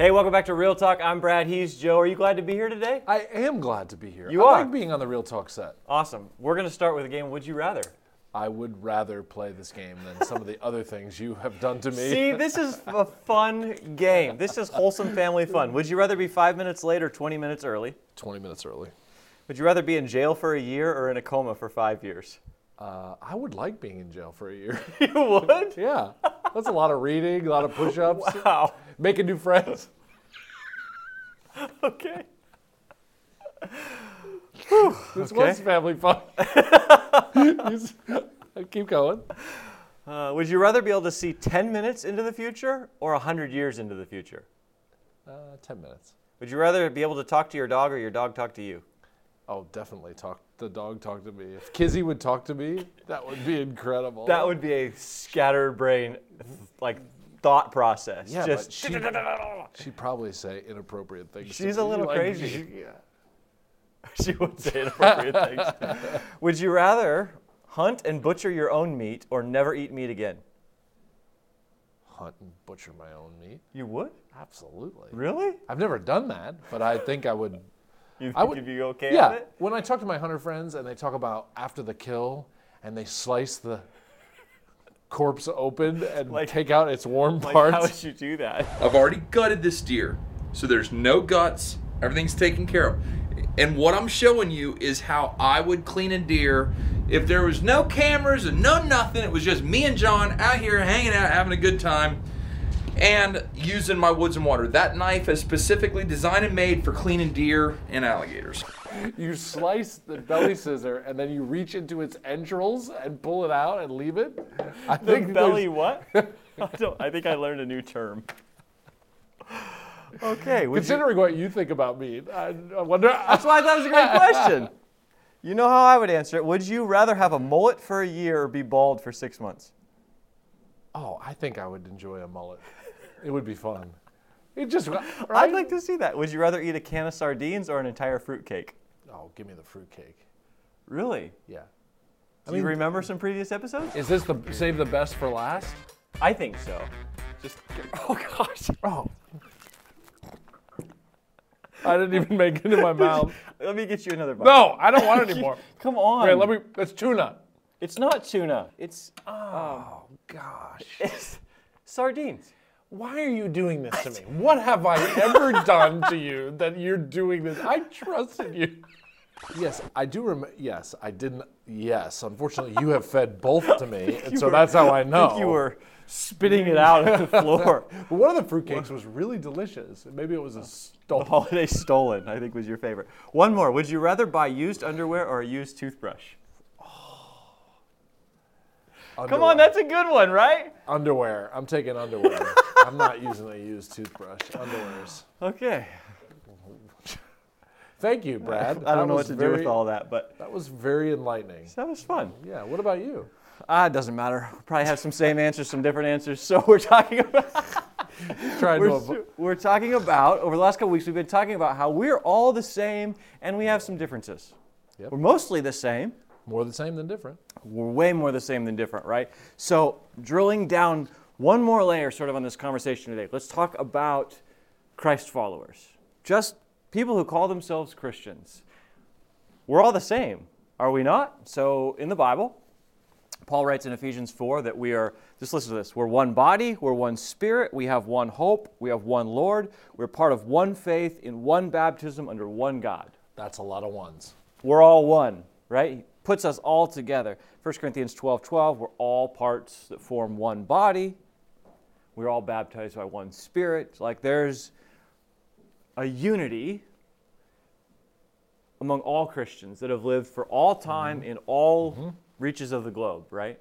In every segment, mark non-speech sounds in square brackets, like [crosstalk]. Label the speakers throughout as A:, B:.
A: Hey, welcome back to Real Talk. I'm Brad. He's Joe. Are you glad to be here today?
B: I am glad to be here.
A: You
B: I
A: are.
B: like being on the Real Talk set.
A: Awesome. We're going to start with a game Would You Rather?
B: I would rather play this game than some of the [laughs] other things you have done to me.
A: See, this is [laughs] a fun game. This is wholesome family fun. Would you rather be five minutes late or 20 minutes early?
B: 20 minutes early.
A: Would you rather be in jail for a year or in a coma for five years?
B: Uh, I would like being in jail for a year. [laughs]
A: You would?
B: yeah. That's a lot of reading, a lot of push ups,
A: Wow.
B: Making new friends. [laughs]
A: Okay.
B: This
A: Okay.
B: was family fun. [laughs] Keep going.
A: Uh, would you rather be able to see 10 minutes into the future or 100 years into the future?
B: Uh, 10 minutes.
A: Would you rather be able to talk to your dog or your dog talk to you?
B: Oh, definitely talk. The dog talk to me. If Kizzy would talk to me, that would be incredible.
A: That would be a scattered brain, like thought process.
B: Yeah,
A: Just
B: she, [laughs] she'd probably say inappropriate things.
A: She's a little
B: like-
A: crazy. [laughs]
B: Yeah. [laughs]
A: she would say inappropriate things. Would you rather hunt and butcher your own meat or never eat meat again?
B: Hunt and butcher my own meat.
A: You would?
B: Absolutely.
A: Really?
B: I've never done that, but I think I would.
A: You think
B: I would-
A: you'd be okay
B: Yeah.
A: with it?
B: When I talk to my hunter friends and they talk about after the kill and they slice the corpse open and
A: Like-
B: take out its warm
A: Like,
B: parts.
A: how would you do that?
C: I've already gutted this deer, so there's no guts. Everything's taken care of. And what I'm showing you is how I would clean a deer if there was no cameras and no nothing. It was just me and John out here hanging out, having a good time, and using my woods and water. That knife is specifically designed and made for cleaning deer and alligators. [laughs]
B: You slice the belly scissor and then you reach into its entrails and pull it out and leave it. I
A: The
B: think
A: belly what? [laughs] I, I think I learned a new term. Okay. Would you,
B: Considering what you think about me, I, I wonder. [laughs]
A: that's why I thought it was a great question. You know how I would answer it. Would you rather have a mullet for a year or be bald for six months?
B: Oh, I think I would enjoy a mullet. It would be fun. It just.
A: I'd like to see that. Would you rather eat a can of sardines or an entire fruit cake?
B: Oh, give me the fruitcake.
A: Really?
B: Yeah.
A: Do you remember some previous episodes?
B: Is this the save the best for last?
A: I think so. Just [laughs] oh gosh.
B: Oh. I didn't even make it in my [laughs] mouth.
A: Let me get you another bite.
B: No, I don't want it anymore. [laughs]
A: Come on.
B: Okay, let me. It's tuna.
A: It's not tuna. It's
B: Oh um, gosh.
A: it's sardines.
B: Why are you doing this to me? What have I ever done to you that you're doing this? I trusted you. Yes, I do remember. Yes, I didn't. Yes, unfortunately, you have fed both to me, [laughs] and so
A: were-
B: that's how I know. [laughs]
A: I think you were spitting it out at the [laughs] floor.
B: But one of the fruitcakes was really delicious. Maybe it was a
A: The holiday stollen, I think, was your favorite. One more. Would you rather buy used underwear or a used toothbrush? Oh. Come on, that's a good one, right?
B: underwear. I'm taking underwear. I'm not using a used toothbrush. Underwears.
A: Okay.
B: Thank you, [laughs] Brad.
A: I don't
B: That
A: know what
B: was
A: to do with all that, but
B: That was very enlightening.
A: that was fun.
B: Yeah. What about you?
A: Ah, it doesn't matter. We probably have some same answers, some different answers. [laughs] So we're talking about [laughs]
B: Trying
A: we're,
B: to.
A: s- we're talking about over the last couple weeks we've been talking about how we're all the same and we have some differences.
B: Yep.
A: We're mostly the same.
B: More the same than different.
A: We're way more the same than different, right? So drilling down one more layer sort of on this conversation today. Let's talk about Christ followers. Just people who call themselves Christians. We're all the same, are we not? So in the Bible, Paul writes in Ephesians 4 that we are, just listen to this, we're one body, we're one spirit, we have one hope, we have one Lord, we're part of one faith in one baptism under one God.
B: That's a lot of ones.
A: We're all one, right? He puts us all together. 1 Corinthians 12 12, we're all parts that form one body. We're all baptized by one spirit. Like there's a unity among all Christians that have lived for all time mm-hmm. in all mm-hmm. reaches of the globe, right?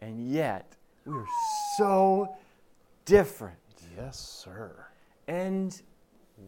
A: And yet, we're so different.
B: Yes, sir.
A: And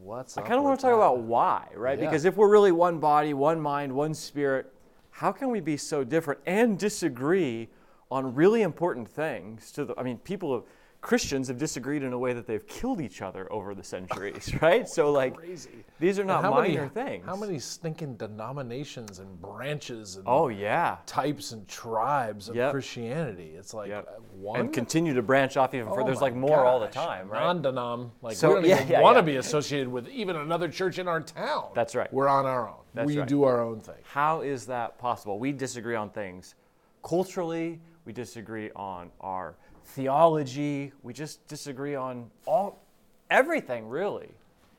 B: What's
A: I kind of want to talk about why, right?
B: Yeah.
A: Because if we're really one body, one mind, one spirit, how can we be so different and disagree on really important things? To the, I mean, people have Christians have disagreed in a way that they've killed each other over the centuries, [laughs] right? So like
B: Crazy.
A: these are not
B: how
A: minor
B: many,
A: things.
B: How many stinking denominations and branches and
A: Oh yeah.
B: types and tribes of
A: Yep.
B: Christianity? It's like
A: Yep.
B: uh, one.
A: And continue to branch off even further.
B: Oh
A: There's like more all the time, right?
B: Non-denom. Like
A: So-
B: we don't
A: yeah,
B: even
A: yeah,
B: want to
A: yeah.
B: be associated with even another church in our town.
A: That's right.
B: We're on our own.
A: That's
B: we
A: right.
B: do our own thing.
A: How is that possible? We disagree on things. Culturally, we disagree on our theology. We just disagree on all everything really.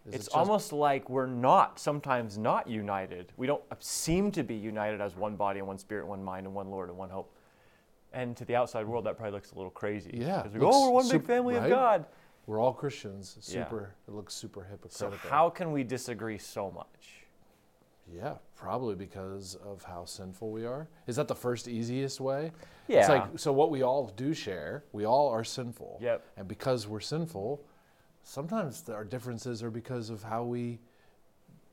B: Is it
A: it's
B: just-
A: almost like we're not sometimes not united. We don't seem to be united as one body and one spirit, one mind and one Lord and one hope. And to the outside world, that probably looks a little crazy.
B: Yeah,
A: Because we go, oh, we're one big
B: sup-
A: family of? God.
B: We're all Christians.
A: Yeah.
B: Super. It looks super
A: So
B: hypocritical.
A: how can we disagree so much?
B: Yeah, probably because of how sinful we are. Is that the first easiest way?
A: Yeah.
B: It's like so what we all do share, we all are sinful.
A: Yep.
B: And because we're sinful, sometimes our differences are because of how we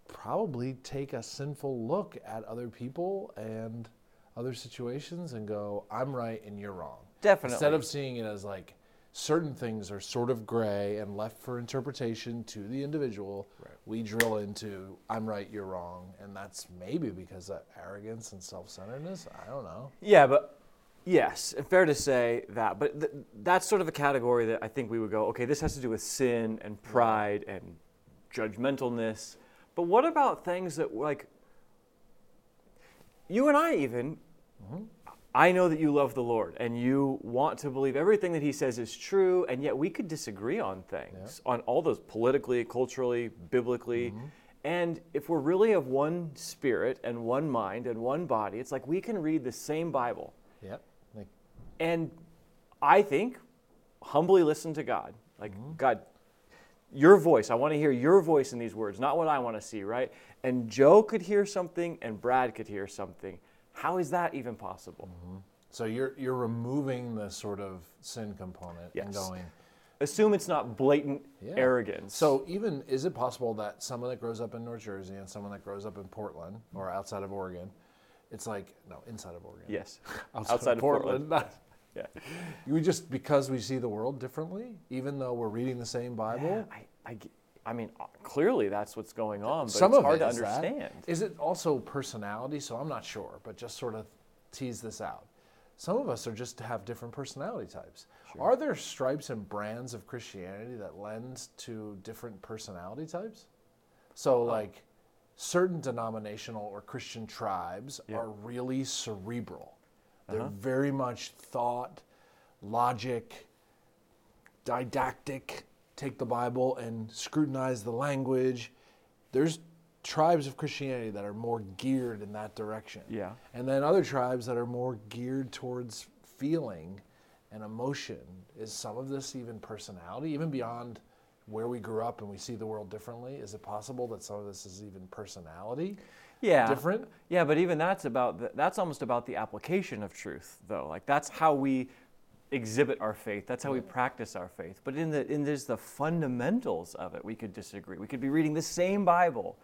B: probably take a sinful look at other people and other situations and go, I'm right and you're wrong.
A: Definitely.
B: Instead of seeing it as like certain things are sort of gray and left for interpretation to the individual, we drill into I'm right, you're wrong, and that's maybe because of arrogance and self-centeredness. I don't know.
A: Yeah, but yes, and fair to say that. But th- that's sort of a category that I think we would go, okay, this has to do with sin and pride and judgmentalness. But what about things that, like, you and I even, mm-hmm. I know that you love the Lord and you want to believe everything that He says is true, and yet we could disagree on things, on all those politically, culturally, biblically. Mm-hmm. And if we're really of one spirit and one mind and one body, it's like we can read the same Bible
B: Yep. Like
A: and I think humbly listen to God. Like, mm-hmm. God, your voice, I want to hear your voice in these words, not what I want to see, right? And Joe could hear something and Brad could hear something. How is that even possible? Mm-hmm.
B: so you're you're removing the sort of sin component and going
A: Assume it's not blatant
B: Yeah.
A: arrogance.
B: So even is it possible that someone that grows up in North Jersey and someone that grows up in Portland or outside of Oregon, it's like no inside of Oregon.
A: yes, [laughs]
B: outside, of Portland. not- [laughs]
A: yeah.
B: we just because we see the world differently, even though we're reading the same Bible.
A: I, I, g- I mean, uh, clearly that's what's going on, but
B: Some
A: it's
B: of
A: hard
B: it
A: to
B: is
A: understand.
B: Is it also personality? So I'm not sure, but just sort of tease this out. Some of us are just to have different personality types. Are there stripes and brands of Christianity that lend to different personality types? So, like, certain denominational or Christian tribes
A: Yeah.
B: are really cerebral. They're very much thought, logic, didactic, take the Bible and scrutinize the language. There's tribes of Christianity that are more geared in that direction.
A: Yeah.
B: And then other tribes that are more geared towards feeling and emotion. Is some of this even personality, even beyond where we grew up and we see the world differently? Is it possible that some of this is even personality?
A: yeah
B: different?
A: yeah but even that's about the, that's almost about the application of truth though like that's how we exhibit our faith that's how we practice our faith but in the in there's the fundamentals of it we could disagree we could be reading the same bible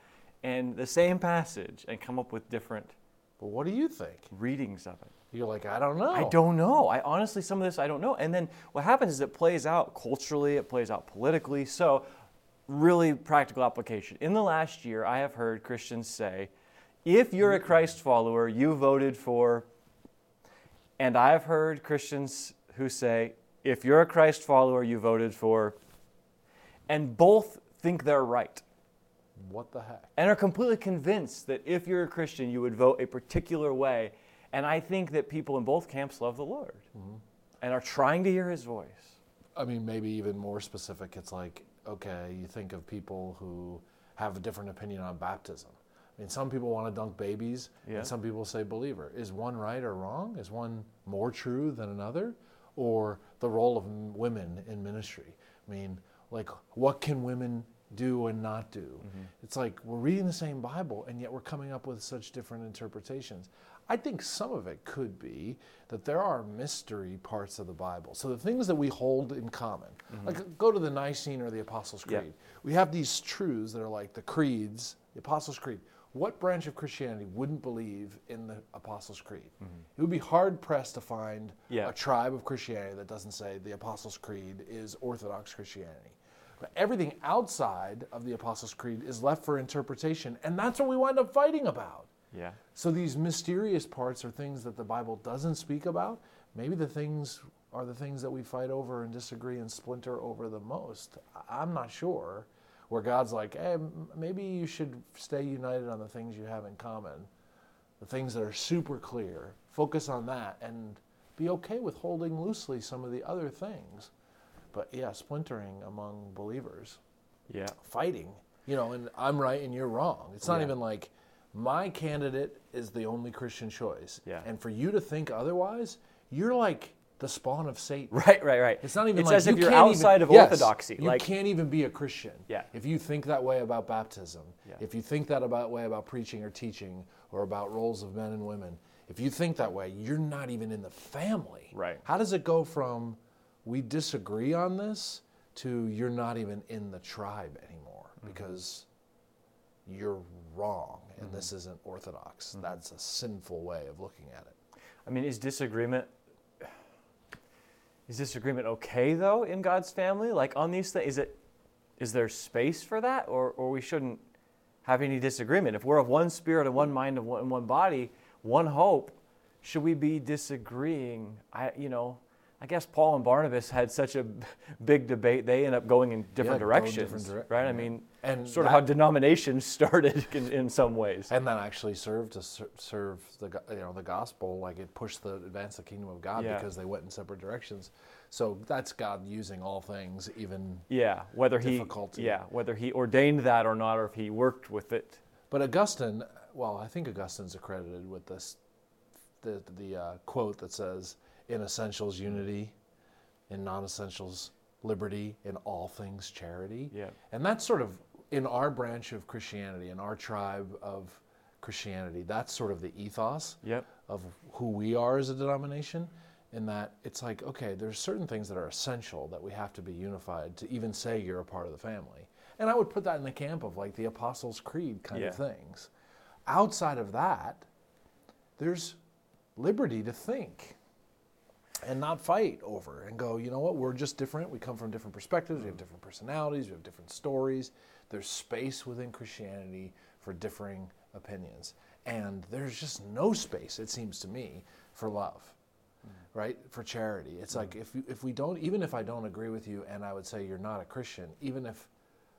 A: and the same passage and come up with different
B: But what do you think?
A: readings of it
B: You're like, I don't know.
A: I don't know. I honestly, some of this I don't know. And then what happens is it plays out culturally, it plays out politically. So, really practical application. In the last year, I have heard Christians say, if you're a mm-hmm. Christ follower, you voted for. And I've heard Christians who say, if you're a Christ follower, you voted for. And both think they're right
B: What the heck?
A: and are completely convinced that if you're a Christian, you would vote a particular way. And I think that people in both camps love the Lord mm-hmm. and are trying to hear his voice.
B: I mean, maybe even more specific, it's like, okay, you think of people who have a different opinion on baptism. I mean, some people want to dunk babies,
A: Yeah.
B: and some people say believer. Is one right or wrong? Is one more true than another? Or the role of women in ministry? I mean, like, what can women do and not do? Mm-hmm. It's like we're reading the same Bible, and yet we're coming up with such different interpretations. I think some of it could be that there are mystery parts of the Bible. So the things that we hold in common, mm-hmm. like go to the Nicene or the Apostles'
A: Yeah.
B: Creed. We have these truths that are like the creeds, the Apostles' Creed. What branch of Christianity wouldn't believe in the Apostles' Creed? It would be hard pressed to find
A: Yeah.
B: a tribe of Christianity that doesn't say the Apostles' Creed is Orthodox Christianity. But everything outside of the Apostles' Creed is left for interpretation, and that's what we wind up fighting about.
A: Yeah.
B: So these mysterious parts are things that the Bible doesn't speak about. Maybe the things are the things that we fight over and disagree and splinter over the most. I'm not sure. Where God's like, hey, maybe you should stay united on the things you have in common, the things that are super clear. Focus on that and be okay with holding loosely some of the other things. But yeah, splintering among believers
A: Yeah.
B: fighting, you know, and I'm right and you're wrong. It's not
A: Yeah.
B: even like my candidate is the only Christian choice.
A: Yeah.
B: And for you to think otherwise, you're like the spawn of Satan. [laughs]
A: Right, right, right.
B: It's not even
A: It's
B: like
A: as if
B: you
A: you're
B: can't
A: outside
B: even,
A: of
B: Yes,
A: orthodoxy.
B: You
A: like
B: can't even be a Christian.
A: Yeah.
B: If you think that way about baptism,
A: Yeah.
B: if you think that about way about preaching or teaching or about roles of men and women, if you think that way, you're not even in the family.
A: Right.
B: How does it go from we disagree on this to you're not even in the tribe anymore
A: Mm-hmm.
B: because you're wrong and this
A: Mm-hmm.
B: isn't orthodox. That's a sinful way of looking at it.
A: I mean, is disagreement is disagreement okay though in God's family? Like on these things, is it is there space for that, or or we shouldn't have any disagreement? If we're of one spirit and one mind and one, and one body, one hope, should we be disagreeing? I you know. I guess Paul and Barnabas had such a big debate. They end up going in different
B: going
A: directions,
B: different dire-
A: right? I mean,
B: And
A: sort of how denominations [laughs] started in, in some ways.
B: And that actually served to ser- serve the you know the gospel, like it pushed the advance of the kingdom of God
A: Yeah.
B: because they went in separate directions. So that's God using all things, even.
A: Yeah, whether he yeah whether he ordained that or not, or if he worked with it.
B: But Augustine, well, I think Augustine's accredited with this, the the uh, quote that says, "In essentials unity, in non-essentials liberty, in all things charity."
A: Yeah.
B: And that's sort of in our branch of Christianity, in our tribe of Christianity. That's sort of the ethos.
A: Yep.
B: of who we are as a denomination in that it's like okay there's certain things that are essential that we have to be unified to even say you're a part of the family and i would put that in the camp of like the apostles creed kind of things outside of that there's liberty to think and not fight over and go you know what? We're just different. We come from different perspectives. We have different personalities. We have different stories. There's space within christianity for differing opinions. And there's just no space it seems to me for love right? For charity. It's hmm. like if if we don't even if i don't agree with you and i would say you're not a christian even if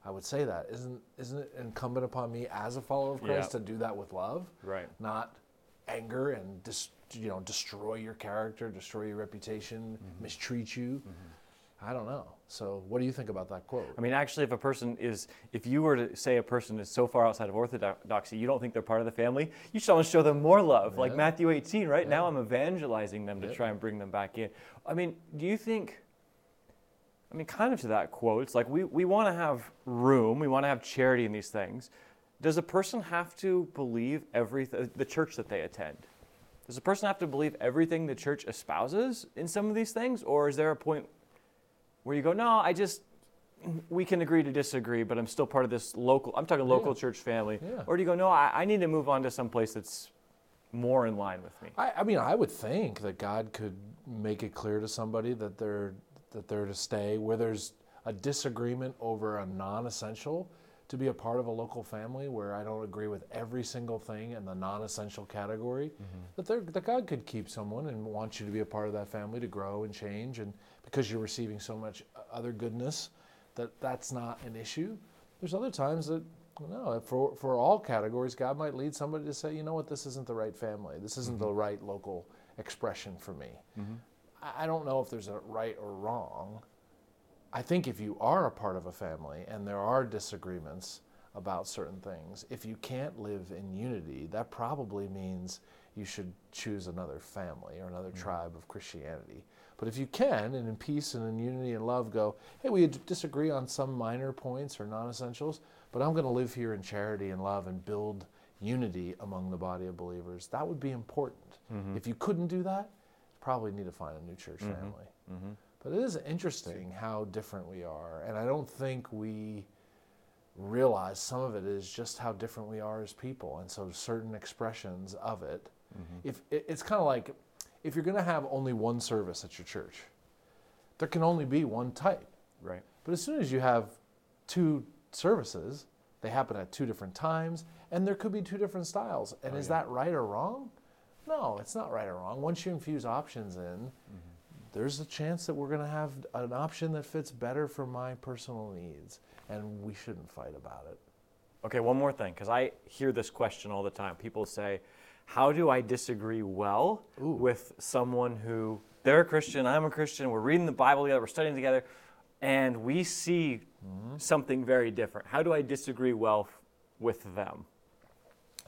B: i would say that isn't isn't it incumbent upon me as a follower of christ
A: Yeah.
B: to do that with love?
A: Right.
B: not anger and dis, you know destroy your character, destroy your reputation, mm-hmm. mistreat you. Mm-hmm. I don't know. So, what do you think about that quote?
A: I mean, actually, if a person is, if you were to say a person is so far outside of orthodoxy, you don't think they're part of the family, you should almost show them more love. Like Matthew 18, right? Now I'm evangelizing them to
B: Yeah.
A: try and bring them back in. I mean, do you think, I mean, kind of to that quote, it's like we, we want to have room, we want to have charity in these things. Does a person have to believe everything, the church that they attend? Does a person have to believe everything the church espouses in some of these things? Or is there a point where you go, no, I just, we can agree to disagree, but I'm still part of this local, I'm talking local
B: Yeah.
A: church family.
B: Yeah.
A: Or do you go, no, I, I need to move on to some place that's more in line with me?
B: I, I mean, I would think that God could make it clear to somebody that they're that they're to stay where there's a disagreement over a non-essential to be a part of a local family where I don't agree with every single thing in the non-essential category. Mm-hmm. That there, that God could keep someone and want you to be a part of that family to grow and change, and because you're receiving so much other goodness, that that's not an issue. There's other times that no, for for all categories, God might lead somebody to say, you know what, this isn't the right family. This isn't the mm-hmm. right local expression for me. Mm-hmm. I, I don't know if there's a right or wrong. I think if you are a part of a family and there are disagreements about certain things, if you can't live in unity, that probably means you should choose another family or another mm. tribe of Christianity. But if you can, and in peace and in unity and love, go, hey, we disagree on some minor points or non essentials, but I'm going to live here in charity and love and build unity among the body of believers, that would be important. Mm-hmm. If you couldn't do that, you probably need to find a new church mm-hmm. family. Mm-hmm. But it is interesting how different we are, and I don't think we realize some of it is just how different we are as people, and so certain expressions of it. Mm-hmm. If it's kind of like if you're going to have only one service at your church, there can only be one type.
A: Right.
B: But as soon as you have two services, they happen at two different times, and there could be two different styles. And oh, is that right or wrong? No, it's not right or wrong. Once you infuse options in, mm-hmm. There's a chance that we're going to have an option that fits better for my personal needs, and we shouldn't fight about it.
A: Okay, one more thing, because I hear this question all the time. People say, How do I disagree well with someone who they're a Christian, I'm a Christian, we're reading the Bible together, we're studying together, and we see mm-hmm. something very different? How do I disagree well f- with them?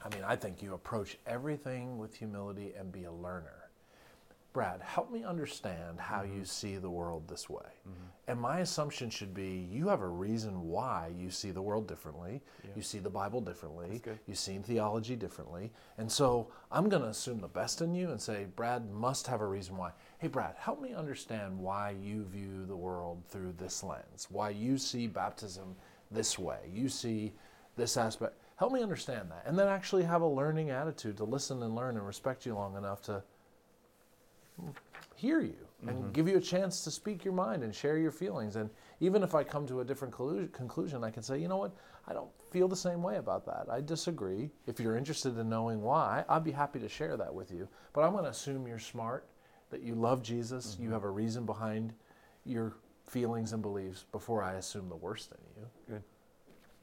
B: I mean, I think you approach everything with humility and be a learner. Brad, help me understand how you mm-hmm. see the world this way. Mm-hmm. And my assumption should be you have a reason why you see the world differently. You see the Bible differently. You see theology differently. And so I'm going to assume the best in you and say, Brad must have a reason why. Hey, Brad, help me understand why you view the world through this lens, why you see baptism this way. You see this aspect. Help me understand that. And then actually have a learning attitude to listen and learn and respect you long enough to hear you and mm-hmm. give you a chance to speak your mind and share your feelings. And even if I come to a different conclusion, I can say, you know what, I don't feel the same way about that. I disagree. If you're interested in knowing why, I'd be happy to share that with you. But I'm going to assume you're smart, that you love Jesus, mm-hmm. you have a reason behind your feelings and beliefs before I assume the worst in you.
A: Good.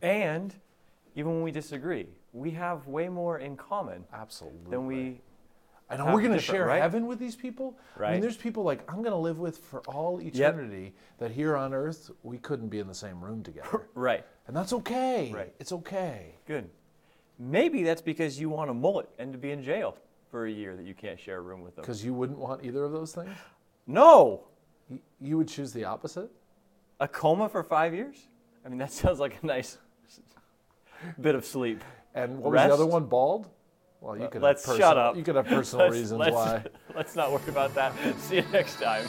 A: And even when we disagree, we have way more in common
B: Absolutely.
A: than we.
B: I know we're going to share
A: right?
B: heaven with these people. I mean, there's people like I'm going to live with for all eternity that here on earth we couldn't be in the same room together, [laughs]
A: Right.
B: and that's okay.
A: Right.
B: It's okay.
A: Good. Maybe that's because you want a mullet and to be in jail for a year that you can't share a room with them.
B: Because you wouldn't want either of those things.
A: No!
B: Y- You would choose the opposite.
A: A coma for five years? I mean, that [laughs] sounds like a nice [laughs] bit of sleep.
B: And what was the other one? Bald. Well, you could.
A: Let's
B: have
A: shut up.
B: You could have personal [laughs]
A: Let's-
B: reasons
A: let's-
B: why. [laughs]
A: Let's not worry about that. See you next time.